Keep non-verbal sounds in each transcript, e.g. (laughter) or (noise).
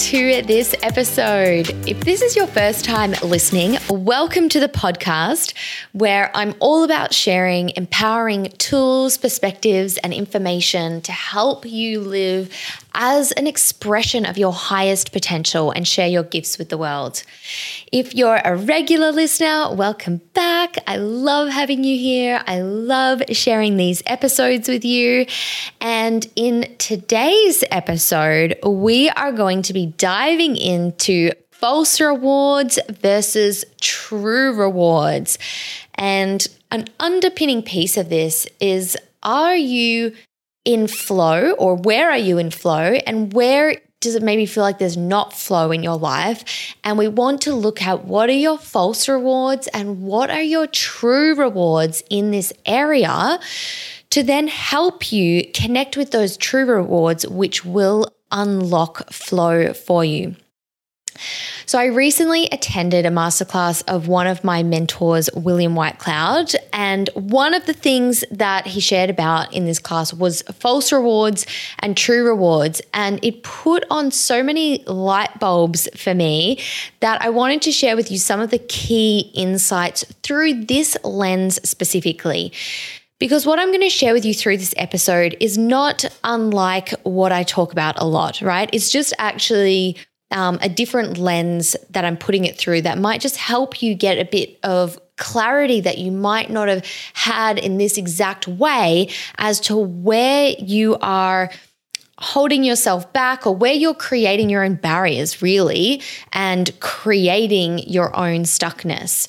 to this episode. If this is your first time listening, welcome to the podcast where I'm all about sharing empowering tools, perspectives, and information to help you live as an expression of your highest potential and share your gifts with the world. If you're a regular listener, welcome back. I love having you here. I love sharing these episodes with you. And in today's episode, we are going to be diving into false rewards versus true rewards. And an underpinning piece of this is are you in flow or where are you in flow and where does it maybe feel like there's not flow in your life? And we want to look at what are your false rewards and what are your true rewards in this area to then help you connect with those true rewards, which will unlock flow for you. So, I recently attended a masterclass of one of my mentors, William Whitecloud. And one of the things that he shared about in this class was false rewards and true rewards. And it put on so many light bulbs for me that I wanted to share with you some of the key insights through this lens specifically. Because what I'm going to share with you through this episode is not unlike what I talk about a lot, right? It's just actually um, a different lens that I'm putting it through that might just help you get a bit of clarity that you might not have had in this exact way as to where you are holding yourself back or where you're creating your own barriers, really, and creating your own stuckness.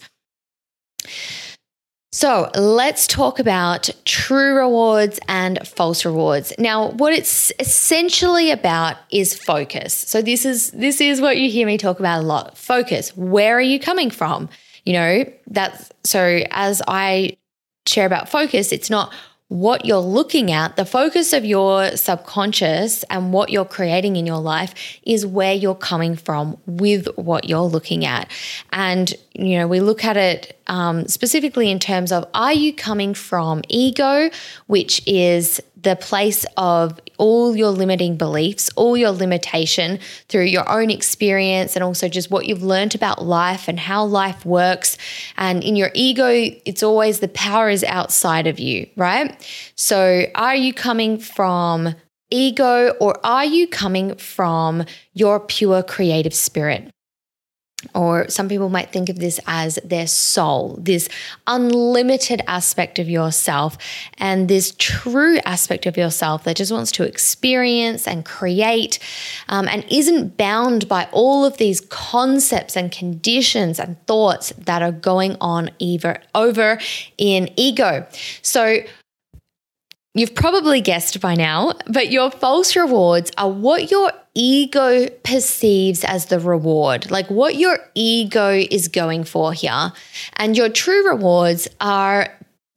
So let's talk about true rewards and false rewards. Now, what it's essentially about is focus. So this is this is what you hear me talk about a lot. Focus. Where are you coming from? You know, that's so as I share about focus, it's not what you're looking at, the focus of your subconscious and what you're creating in your life is where you're coming from with what you're looking at. And, you know, we look at it um, specifically in terms of are you coming from ego, which is the place of all your limiting beliefs, all your limitation through your own experience, and also just what you've learned about life and how life works. And in your ego, it's always the power is outside of you, right? So, are you coming from ego or are you coming from your pure creative spirit? Or some people might think of this as their soul, this unlimited aspect of yourself, and this true aspect of yourself that just wants to experience and create um, and isn't bound by all of these concepts and conditions and thoughts that are going on either over in ego. So, You've probably guessed by now, but your false rewards are what your ego perceives as the reward, like what your ego is going for here. And your true rewards are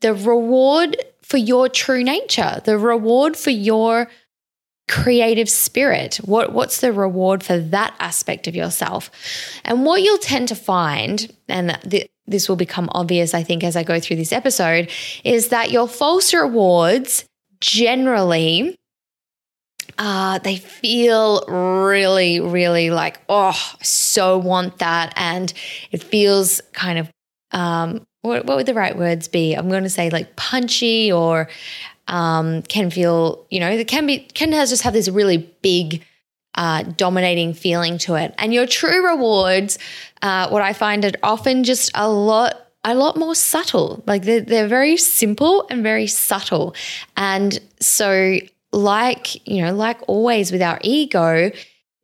the reward for your true nature, the reward for your creative spirit. What, what's the reward for that aspect of yourself? And what you'll tend to find, and the, this will become obvious, I think, as I go through this episode, is that your false rewards generally uh, they feel really, really like, oh, I so want that. And it feels kind of, um, what, what would the right words be? I'm going to say like punchy or um, can feel, you know, it can be, can has just have this really big, uh, dominating feeling to it. And your true rewards, uh, what I find are often just a lot a lot more subtle. Like they're, they're very simple and very subtle. And so, like, you know, like always with our ego,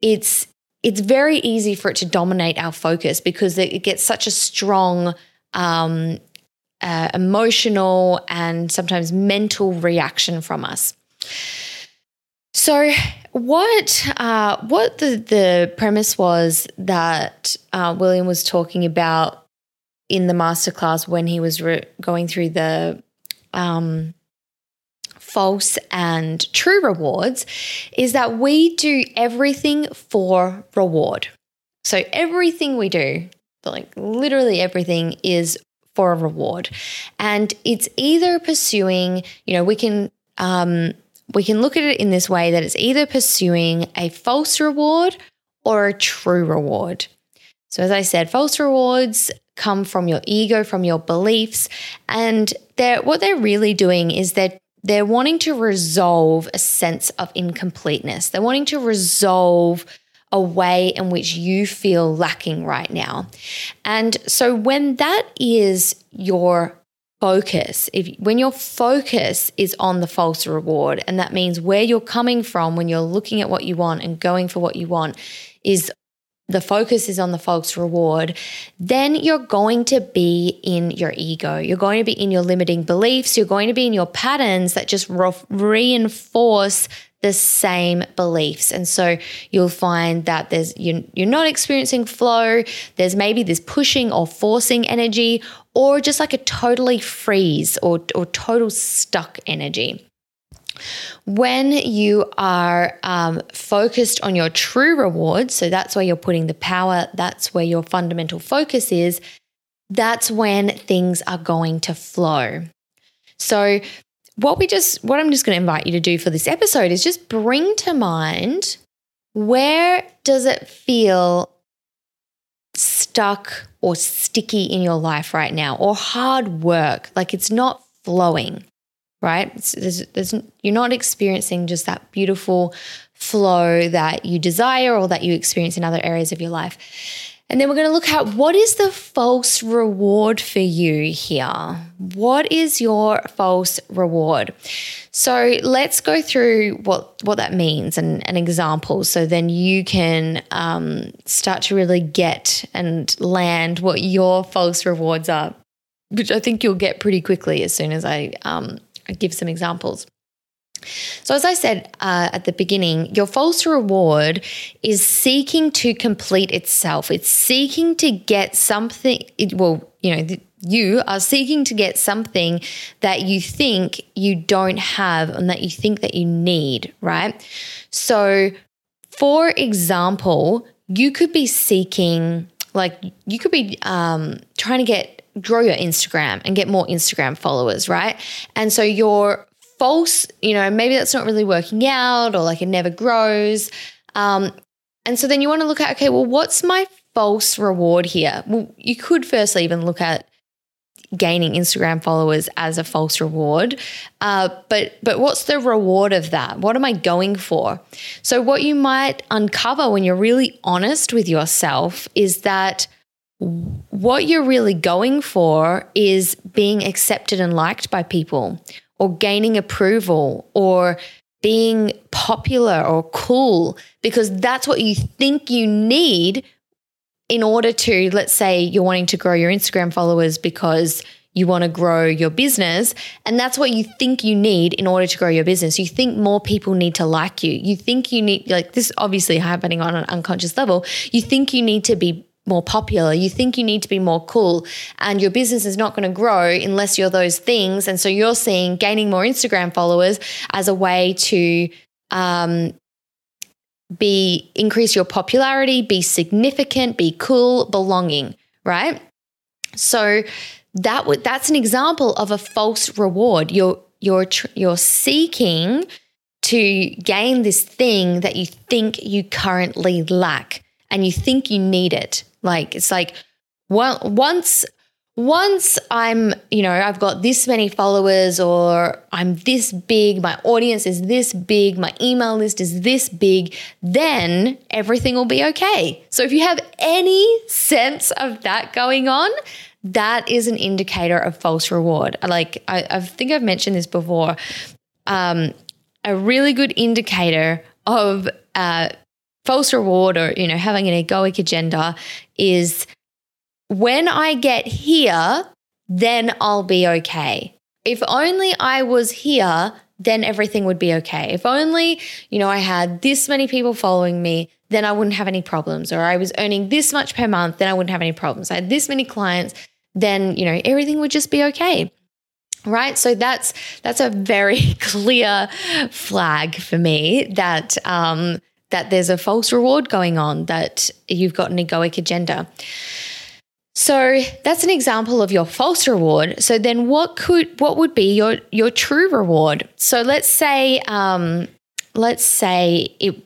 it's it's very easy for it to dominate our focus because it gets such a strong um, uh, emotional and sometimes mental reaction from us. So, what uh, what the the premise was that uh, William was talking about in the masterclass when he was re- going through the um, false and true rewards is that we do everything for reward. So everything we do, like literally everything, is for a reward, and it's either pursuing. You know, we can. Um, we can look at it in this way that it's either pursuing a false reward or a true reward. So, as I said, false rewards come from your ego, from your beliefs, and they're what they're really doing is they're they're wanting to resolve a sense of incompleteness. They're wanting to resolve a way in which you feel lacking right now. And so when that is your focus, if when your focus is on the false reward, and that means where you're coming from when you're looking at what you want and going for what you want is the focus is on the false reward, then you're going to be in your ego. You're going to be in your limiting beliefs. You're going to be in your patterns that just re- reinforce the same beliefs. And so you'll find that there's you're, you're not experiencing flow, there's maybe this pushing or forcing energy or just like a totally freeze or or total stuck energy. When you are um, focused on your true rewards, so that's where you're putting the power, that's where your fundamental focus is, that's when things are going to flow. So, what we just, what I'm just going to invite you to do for this episode is just bring to mind where does it feel stuck or sticky in your life right now or hard work, like it's not flowing right? There's, there's, you're not experiencing just that beautiful flow that you desire or that you experience in other areas of your life. And then we're going to look at what is the false reward for you here? What is your false reward? So let's go through what, what that means and an example so then you can um, start to really get and land what your false rewards are, which I think you'll get pretty quickly as soon as I um, give some examples. So, as I said uh, at the beginning, your false reward is seeking to complete itself. It's seeking to get something, it, well, you know, you are seeking to get something that you think you don't have and that you think that you need, right? So, for example, you could be seeking, like, you could be um, trying to get grow your Instagram and get more Instagram followers, right? And so your false, you know, maybe that's not really working out or like it never grows. Um, and so then you want to look at, okay, well, what's my false reward here? Well, you could firstly even look at gaining Instagram followers as a false reward. Uh, but but what's the reward of that? What am I going for? So what you might uncover when you're really honest with yourself is that what you're really going for is being accepted and liked by people or gaining approval or being popular or cool because that's what you think you need in order to, let's say, you're wanting to grow your Instagram followers because you want to grow your business. And that's what you think you need in order to grow your business. You think more people need to like you. You think you need, like, this obviously happening on an unconscious level. You think you need to be more popular. You think you need to be more cool, and your business is not going to grow unless you're those things. And so you're seeing gaining more Instagram followers as a way to um, be increase your popularity, be significant, be cool, belonging, right? So that that's an example of a false reward. You're you're you're seeking to gain this thing that you think you currently lack and you think you need it. Like it's like once once I'm, you know, I've got this many followers or I'm this big, my audience is this big, my email list is this big, then everything will be okay. So if you have any sense of that going on, that is an indicator of false reward. Like I, I think I've mentioned this before. Um, a really good indicator of uh, false reward or you know having an egoic agenda is when I get here, then I'll be okay. If only I was here, then everything would be okay. If only, you know, I had this many people following me, then I wouldn't have any problems. Or I was earning this much per month, then I wouldn't have any problems. I had this many clients, then, you know, everything would just be okay. Right. So that's that's a very (laughs) clear flag for me that um that there's a false reward going on, that you've got an egoic agenda. So that's an example of your false reward. So then what could what would be your your true reward? So let's say um let's say it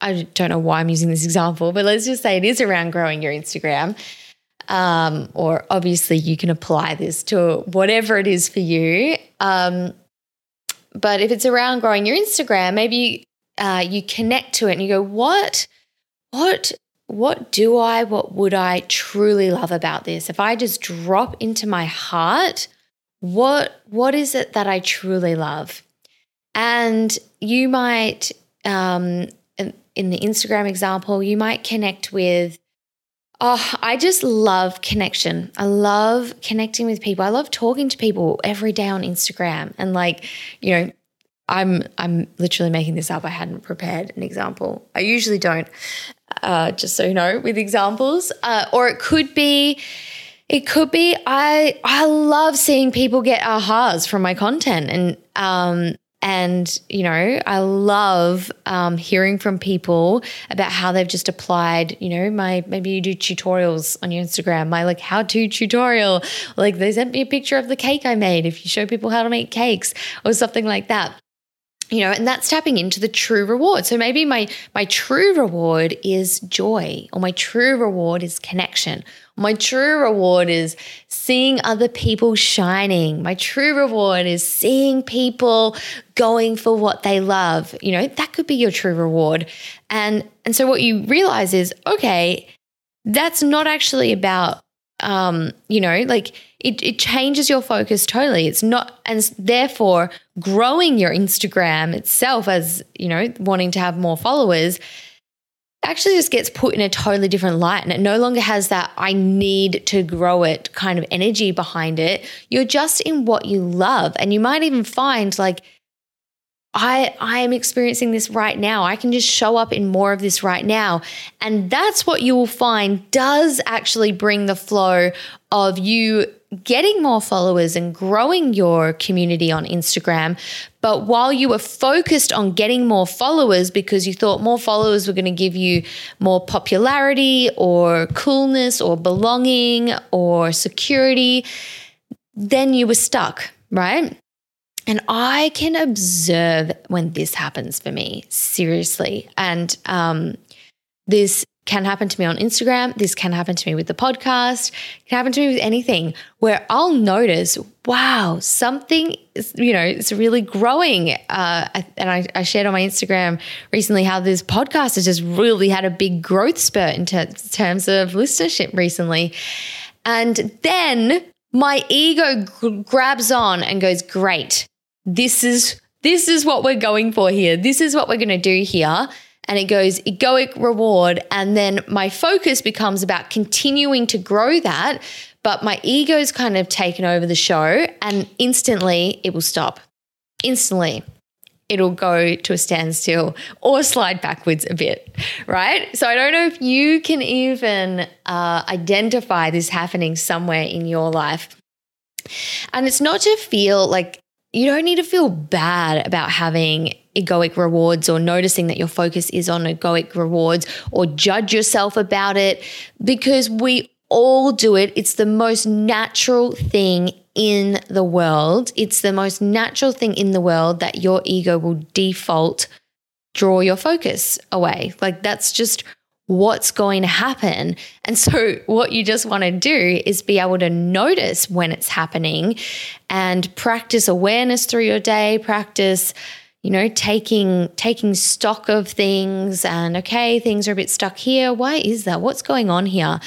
I don't know why I'm using this example, but let's just say it is around growing your Instagram. Um, or obviously you can apply this to whatever it is for you. Um, but if it's around growing your Instagram, maybe uh, you connect to it and you go, what, what, what do I, what would I truly love about this? If I just drop into my heart, what, what is it that I truly love? And you might, um, in, the Instagram example, you might connect with Oh, I just love connection. I love connecting with people. I love talking to people every day on Instagram and like, you know, I'm I'm literally making this up. I hadn't prepared an example. I usually don't. Uh, just so you know, with examples, uh, or it could be, it could be. I I love seeing people get ahas from my content, and um, and you know, I love um, hearing from people about how they've just applied. You know, my maybe you do tutorials on your Instagram, my like how to tutorial. Like they sent me a picture of the cake I made. If you show people how to make cakes or something like that you know and that's tapping into the true reward. So maybe my my true reward is joy or my true reward is connection. My true reward is seeing other people shining. My true reward is seeing people going for what they love. You know that could be your true reward. And and so what you realize is okay that's not actually about um you know like it, it changes your focus totally. It's not, and therefore growing your Instagram itself as, you know, wanting to have more followers actually just gets put in a totally different light and it no longer has that I need to grow it kind of energy behind it. You're just in what you love. And you might even find like, I I am experiencing this right now. I can just show up in more of this right now. And that's what you will find does actually bring the flow of you getting more followers and growing your community on Instagram. But while you were focused on getting more followers because you thought more followers were going to give you more popularity or coolness or belonging or security, then you were stuck, right? And I can observe when this happens for me, seriously. And um, this can happen to me on Instagram. This can happen to me with the podcast. It can happen to me with anything where I'll notice, wow, something is, you know, it's really growing. Uh, and I, I, shared on my Instagram recently how this podcast has just really had a big growth spurt in ter- terms of listenership recently. And then my ego g- grabs on and goes, great, this is this is what we're going for here. This is what we're going to do here and it goes egoic reward. And then my focus becomes about continuing to grow that. But my ego's kind of taken over the show and instantly it will stop. Instantly it'll go to a standstill or slide backwards a bit, right? So I don't know if you can even uh, identify this happening somewhere in your life. And it's not to feel like you don't need to feel bad about having egoic rewards or noticing that your focus is on egoic rewards or judge yourself about it because we all do it. It's the most natural thing in the world. It's the most natural thing in the world that your ego will default draw your focus away. Like that's just what's going to happen. And so, (laughs) what you just want to do is be able to notice when it's happening and practice awareness through your day, practice you know taking taking stock of things and okay things are a bit stuck here. Why is that? What's going on here?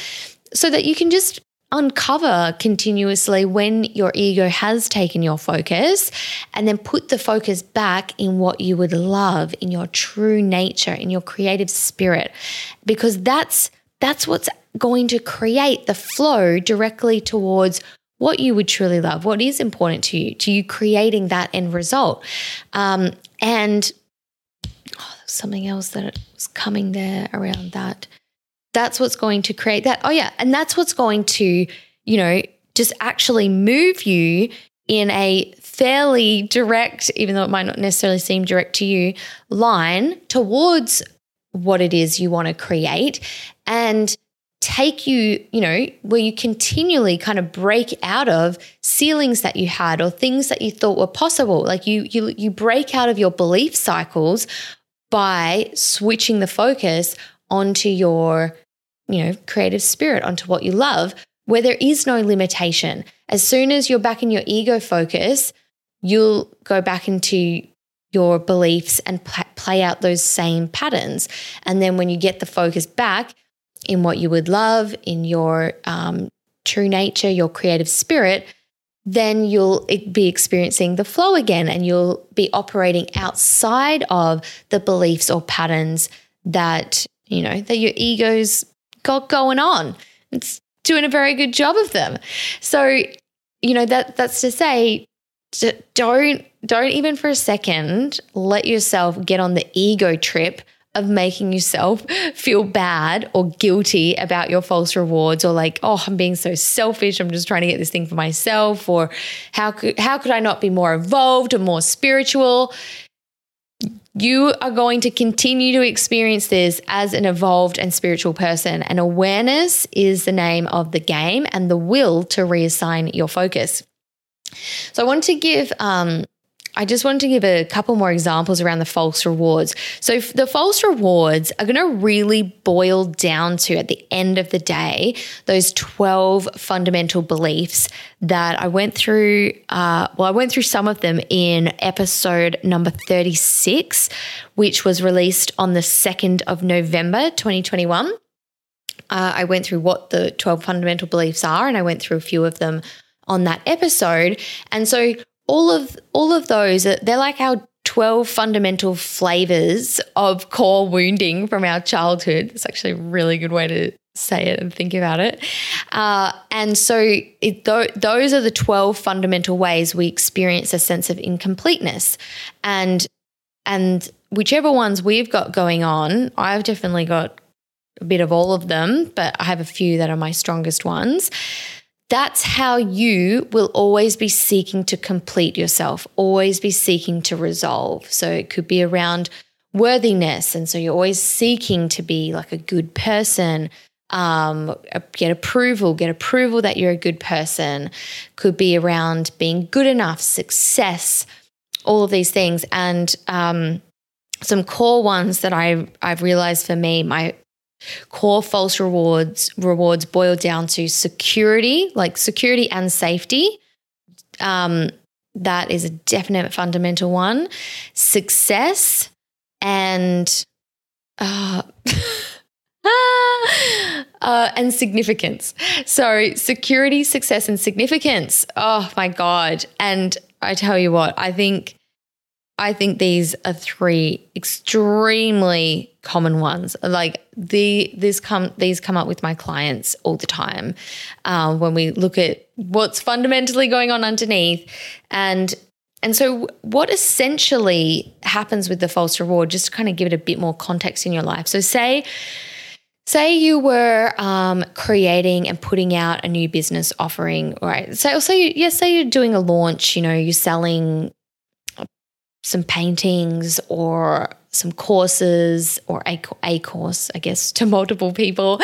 So that you can just uncover continuously when your ego has taken your focus and then put the focus back in what you would love in your true nature in your creative spirit. Because that's that's what's going to create the flow directly towards what you would truly love what is important to you to you creating that end result. Um, and oh, something else that was coming there around that that's what's going to create that. Oh, yeah. And that's what's going to, you know, just actually move you in a fairly direct, even though it might not necessarily seem direct to you, line towards what it is you want to create and take you, you know, where you continually kind of break out of ceilings that you had or things that you thought were possible. Like you you you break out of your belief cycles by switching the focus onto your, you know, creative spirit, onto what you love, where there is no limitation. As soon as you're back in your ego focus, you'll go back into your beliefs and pl- play out those same patterns. And then when you get the focus back in what you would love, in your um, true nature, your creative spirit, then you'll be experiencing the flow again and you'll be operating outside of the beliefs or patterns that you know, that your ego's got going on. It's doing a very good job of them. So, you know, that that's to say, don't don't even for a second let yourself get on the ego trip of making yourself (laughs) feel bad or guilty about your false rewards or like oh I'm being so selfish I'm just trying to get this thing for myself or how could how could I not be more evolved or more spiritual you are going to continue to experience this as an evolved and spiritual person. And awareness is the name of the game and the will to reassign your focus. So I want to give um, I just wanted to give a couple more examples around the false rewards. So, the false rewards are going to really boil down to, at the end of the day, those 12 fundamental beliefs that I went through. Uh, well, I went through some of them in episode number 36, which was released on the 2nd of November, 2021. Uh, I went through what the 12 fundamental beliefs are, and I went through a few of them on that episode. And so, all of all of those they're like our 12 fundamental flavors of core wounding from our childhood. It's actually a really good way to say it and think about it. Uh, and so it, th- those are the 12 fundamental ways we experience a sense of incompleteness. And and whichever ones we've got going on, I've definitely got a bit of all of them, but I have a few that are my strongest ones that's how you will always be seeking to complete yourself, always be seeking to resolve. So it could be around worthiness. And so you're always seeking to be like a good person, um, get approval, get approval that you're a good person. Could be around being good enough, success, all of these things. And um, some core ones that I, I've realized for me, my Core false rewards rewards boil down to security, like security and safety. Um, that is a definite fundamental one. Success and uh, (laughs) uh, and significance. So security, success, and significance. Oh my god! And I tell you what, I think I think these are three extremely common ones. Like the this come these come up with my clients all the time uh, when we look at what's fundamentally going on underneath, and and so what essentially happens with the false reward, just to kind of give it a bit more context in your life. So say. Say you were um, creating and putting out a new business offering, right? So, so you, yeah, say you're doing a launch. You know, you're selling some paintings or some courses or a, a course, I guess, to multiple people,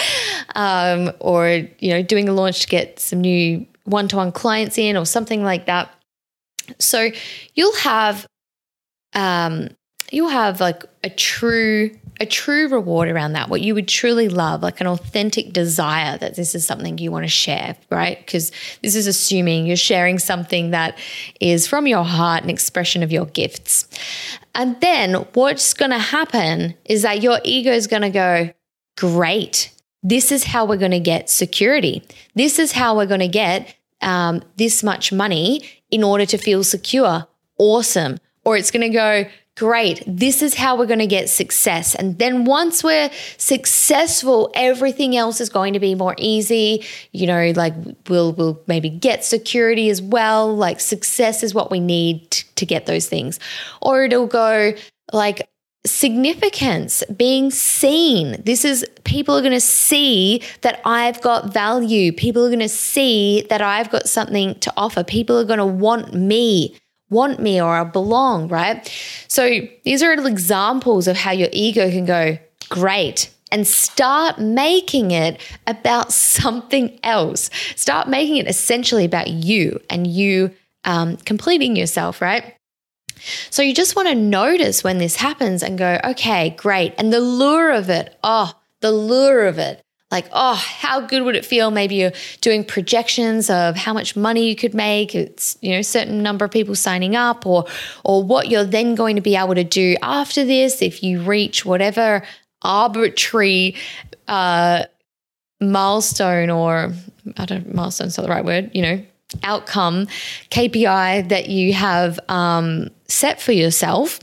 um, or you know, doing a launch to get some new one-to-one clients in or something like that. So you'll have, um, you'll have like a true a true reward around that, what you would truly love, like an authentic desire that this is something you want to share, right? Because this is assuming you're sharing something that is from your heart, an expression of your gifts. And then what's going to happen is that your ego is going to go, great. this is how we're going to get security. This is how we're going to get um, this much money in order to feel secure. Awesome. Or it's going to go, great, this is how we're going to get success. And then once we're successful, everything else is going to be more easy. You know, like we'll, we'll maybe get security as well. Like success is what we need t- to get those things. Or it'll go like, significance, being seen. This is people are going to see that I've got value. People are going to see that I've got something to offer. People are going to want me want me or I belong, right? So these are little examples of how your ego can go, great. And start making it about something else. Start making it essentially about you and you um, completing yourself, right? So you just want to notice when this happens and go, okay, great. And the lure of it, oh, the lure of it like, oh, how good would it feel? Maybe you're doing projections of how much money you could make. It's, you know, certain number of people signing up or or what you're then going to be able to do after this if you reach whatever arbitrary uh, milestone or I don't know, milestone's not the right word, you know, outcome KPI that you have um, set for yourself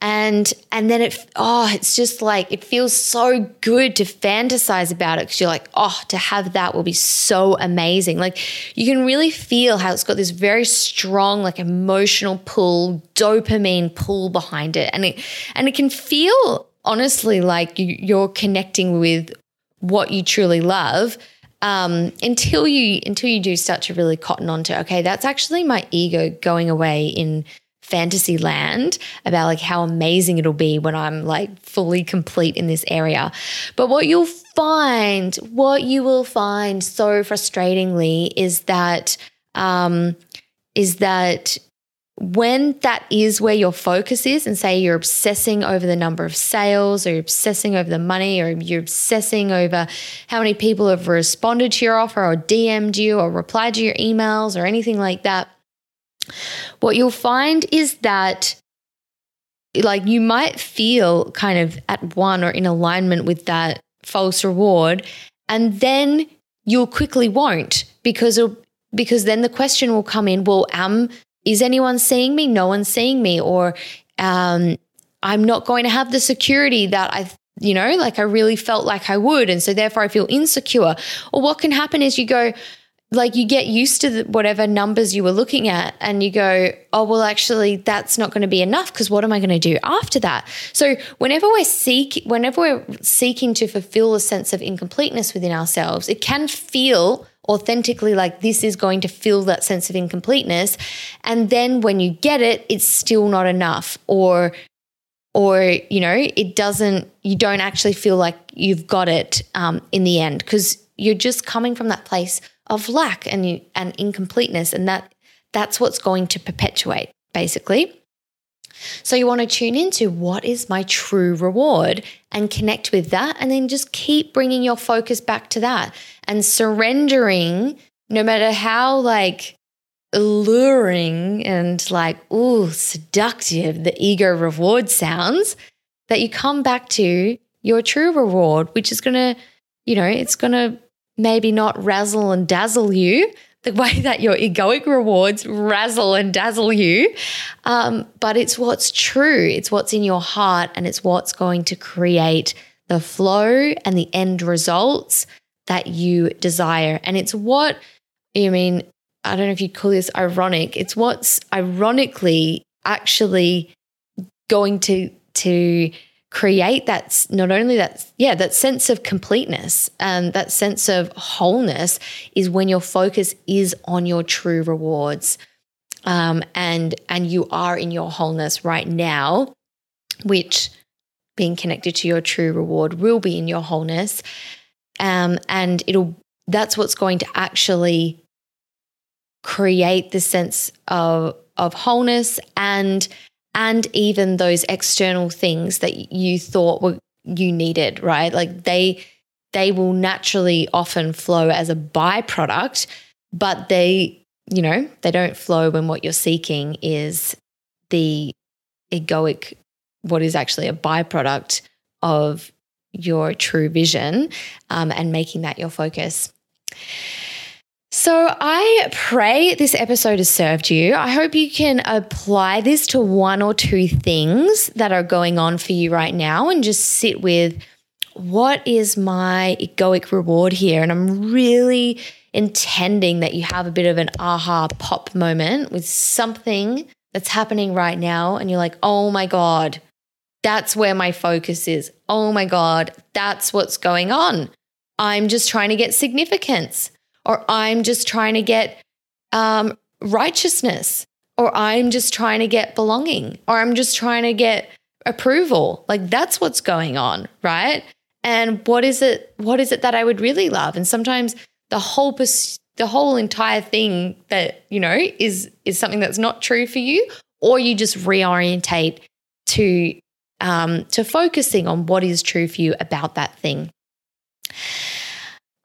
and and then it oh it's just like it feels so good to fantasize about it because you're like oh to have that will be so amazing. Like you can really feel how it's got this very strong like emotional pull dopamine pull behind it. And it and it can feel honestly like you're connecting with what you truly love um, until you until you do start to really cotton onto okay that's actually my ego going away in fantasy land about like how amazing it'll be when I'm like fully complete in this area. But what you'll find, what you will find so frustratingly is that um is that when that is where your focus is, and say you're obsessing over the number of sales, or you're obsessing over the money, or you're obsessing over how many people have responded to your offer, or DM'd you, or replied to your emails, or anything like that, what you'll find is that like you might feel kind of at one or in alignment with that false reward and then you'll quickly won't because because then the question will come in well um is anyone seeing me? No one's seeing me or um i'm not going to have the security that i you know like i really felt like i would and so therefore i feel insecure. Or what can happen is you go like you get used to the, whatever numbers you were looking at and you go oh well actually that's not going to be enough because what am i going to do after that? So whenever we're seek whenever we're seeking to fulfill a sense of incompleteness within ourselves it can feel authentically like this is going to fill that sense of incompleteness and then when you get it it's still not enough or or you know it doesn't you don't actually feel like you've got it um, in the end because you're just coming from that place of lack and, and incompleteness. And that that's what's going to perpetuate, basically. So you want to tune into what is my true reward and connect with that. And then just keep bringing your focus back to that and surrendering, no matter how like alluring and like, ooh, seductive the ego reward sounds, that you come back to your true reward, which is going to, you know, it's going to maybe not razzle and dazzle you the (laughs) way that your egoic rewards razzle and dazzle you, um, but it's what's true. It's what's in your heart, and it's what's going to create the flow and the end results that you desire. And it's what, I mean, I don't know if you call this ironic. It's what's ironically actually going to to create that not only that yeah that sense of completeness and that sense of wholeness is when your focus is on your true rewards. Um, and and you are in your wholeness right now which being connected to your true reward will be in your wholeness. Um, and it'll that's what's going to actually create the sense of of wholeness and and even those external things that you thought were you needed, right? Like they they will naturally often flow as a byproduct, but they, you know, they don't flow when what you're seeking is the egoic what is actually a byproduct of your true vision um, and making that your focus. So, I pray this episode has served you. I hope you can apply this to one or two things that are going on for you right now and just sit with what is my egoic reward here? And I'm really intending that you have a bit of an aha pop moment with something that's happening right now. And you're like, oh my God, that's where my focus is. Oh my God, that's what's going on. I'm just trying to get significance, or I'm just trying to get um, righteousness, or I'm just trying to get belonging, or I'm just trying to get approval. Like that's what's going on, right? And what is it? What is it that I would really love? And sometimes the whole pers- the whole entire thing that you know is is something that's not true for you, or you just reorientate to um, to focusing on what is true for you about that thing.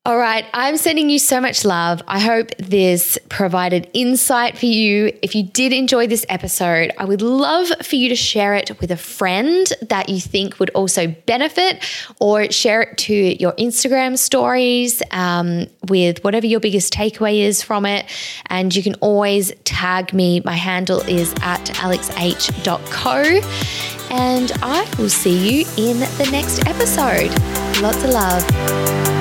All right, I'm sending you so much love. I hope this provided insight for you. If you did enjoy this episode, I would love for you to share it with a friend that you think would also benefit, or share it to your Instagram stories um, with whatever your biggest takeaway is from it. And you can always tag me. My handle is at alexh.co. And I will see you in the next episode. Lots of love.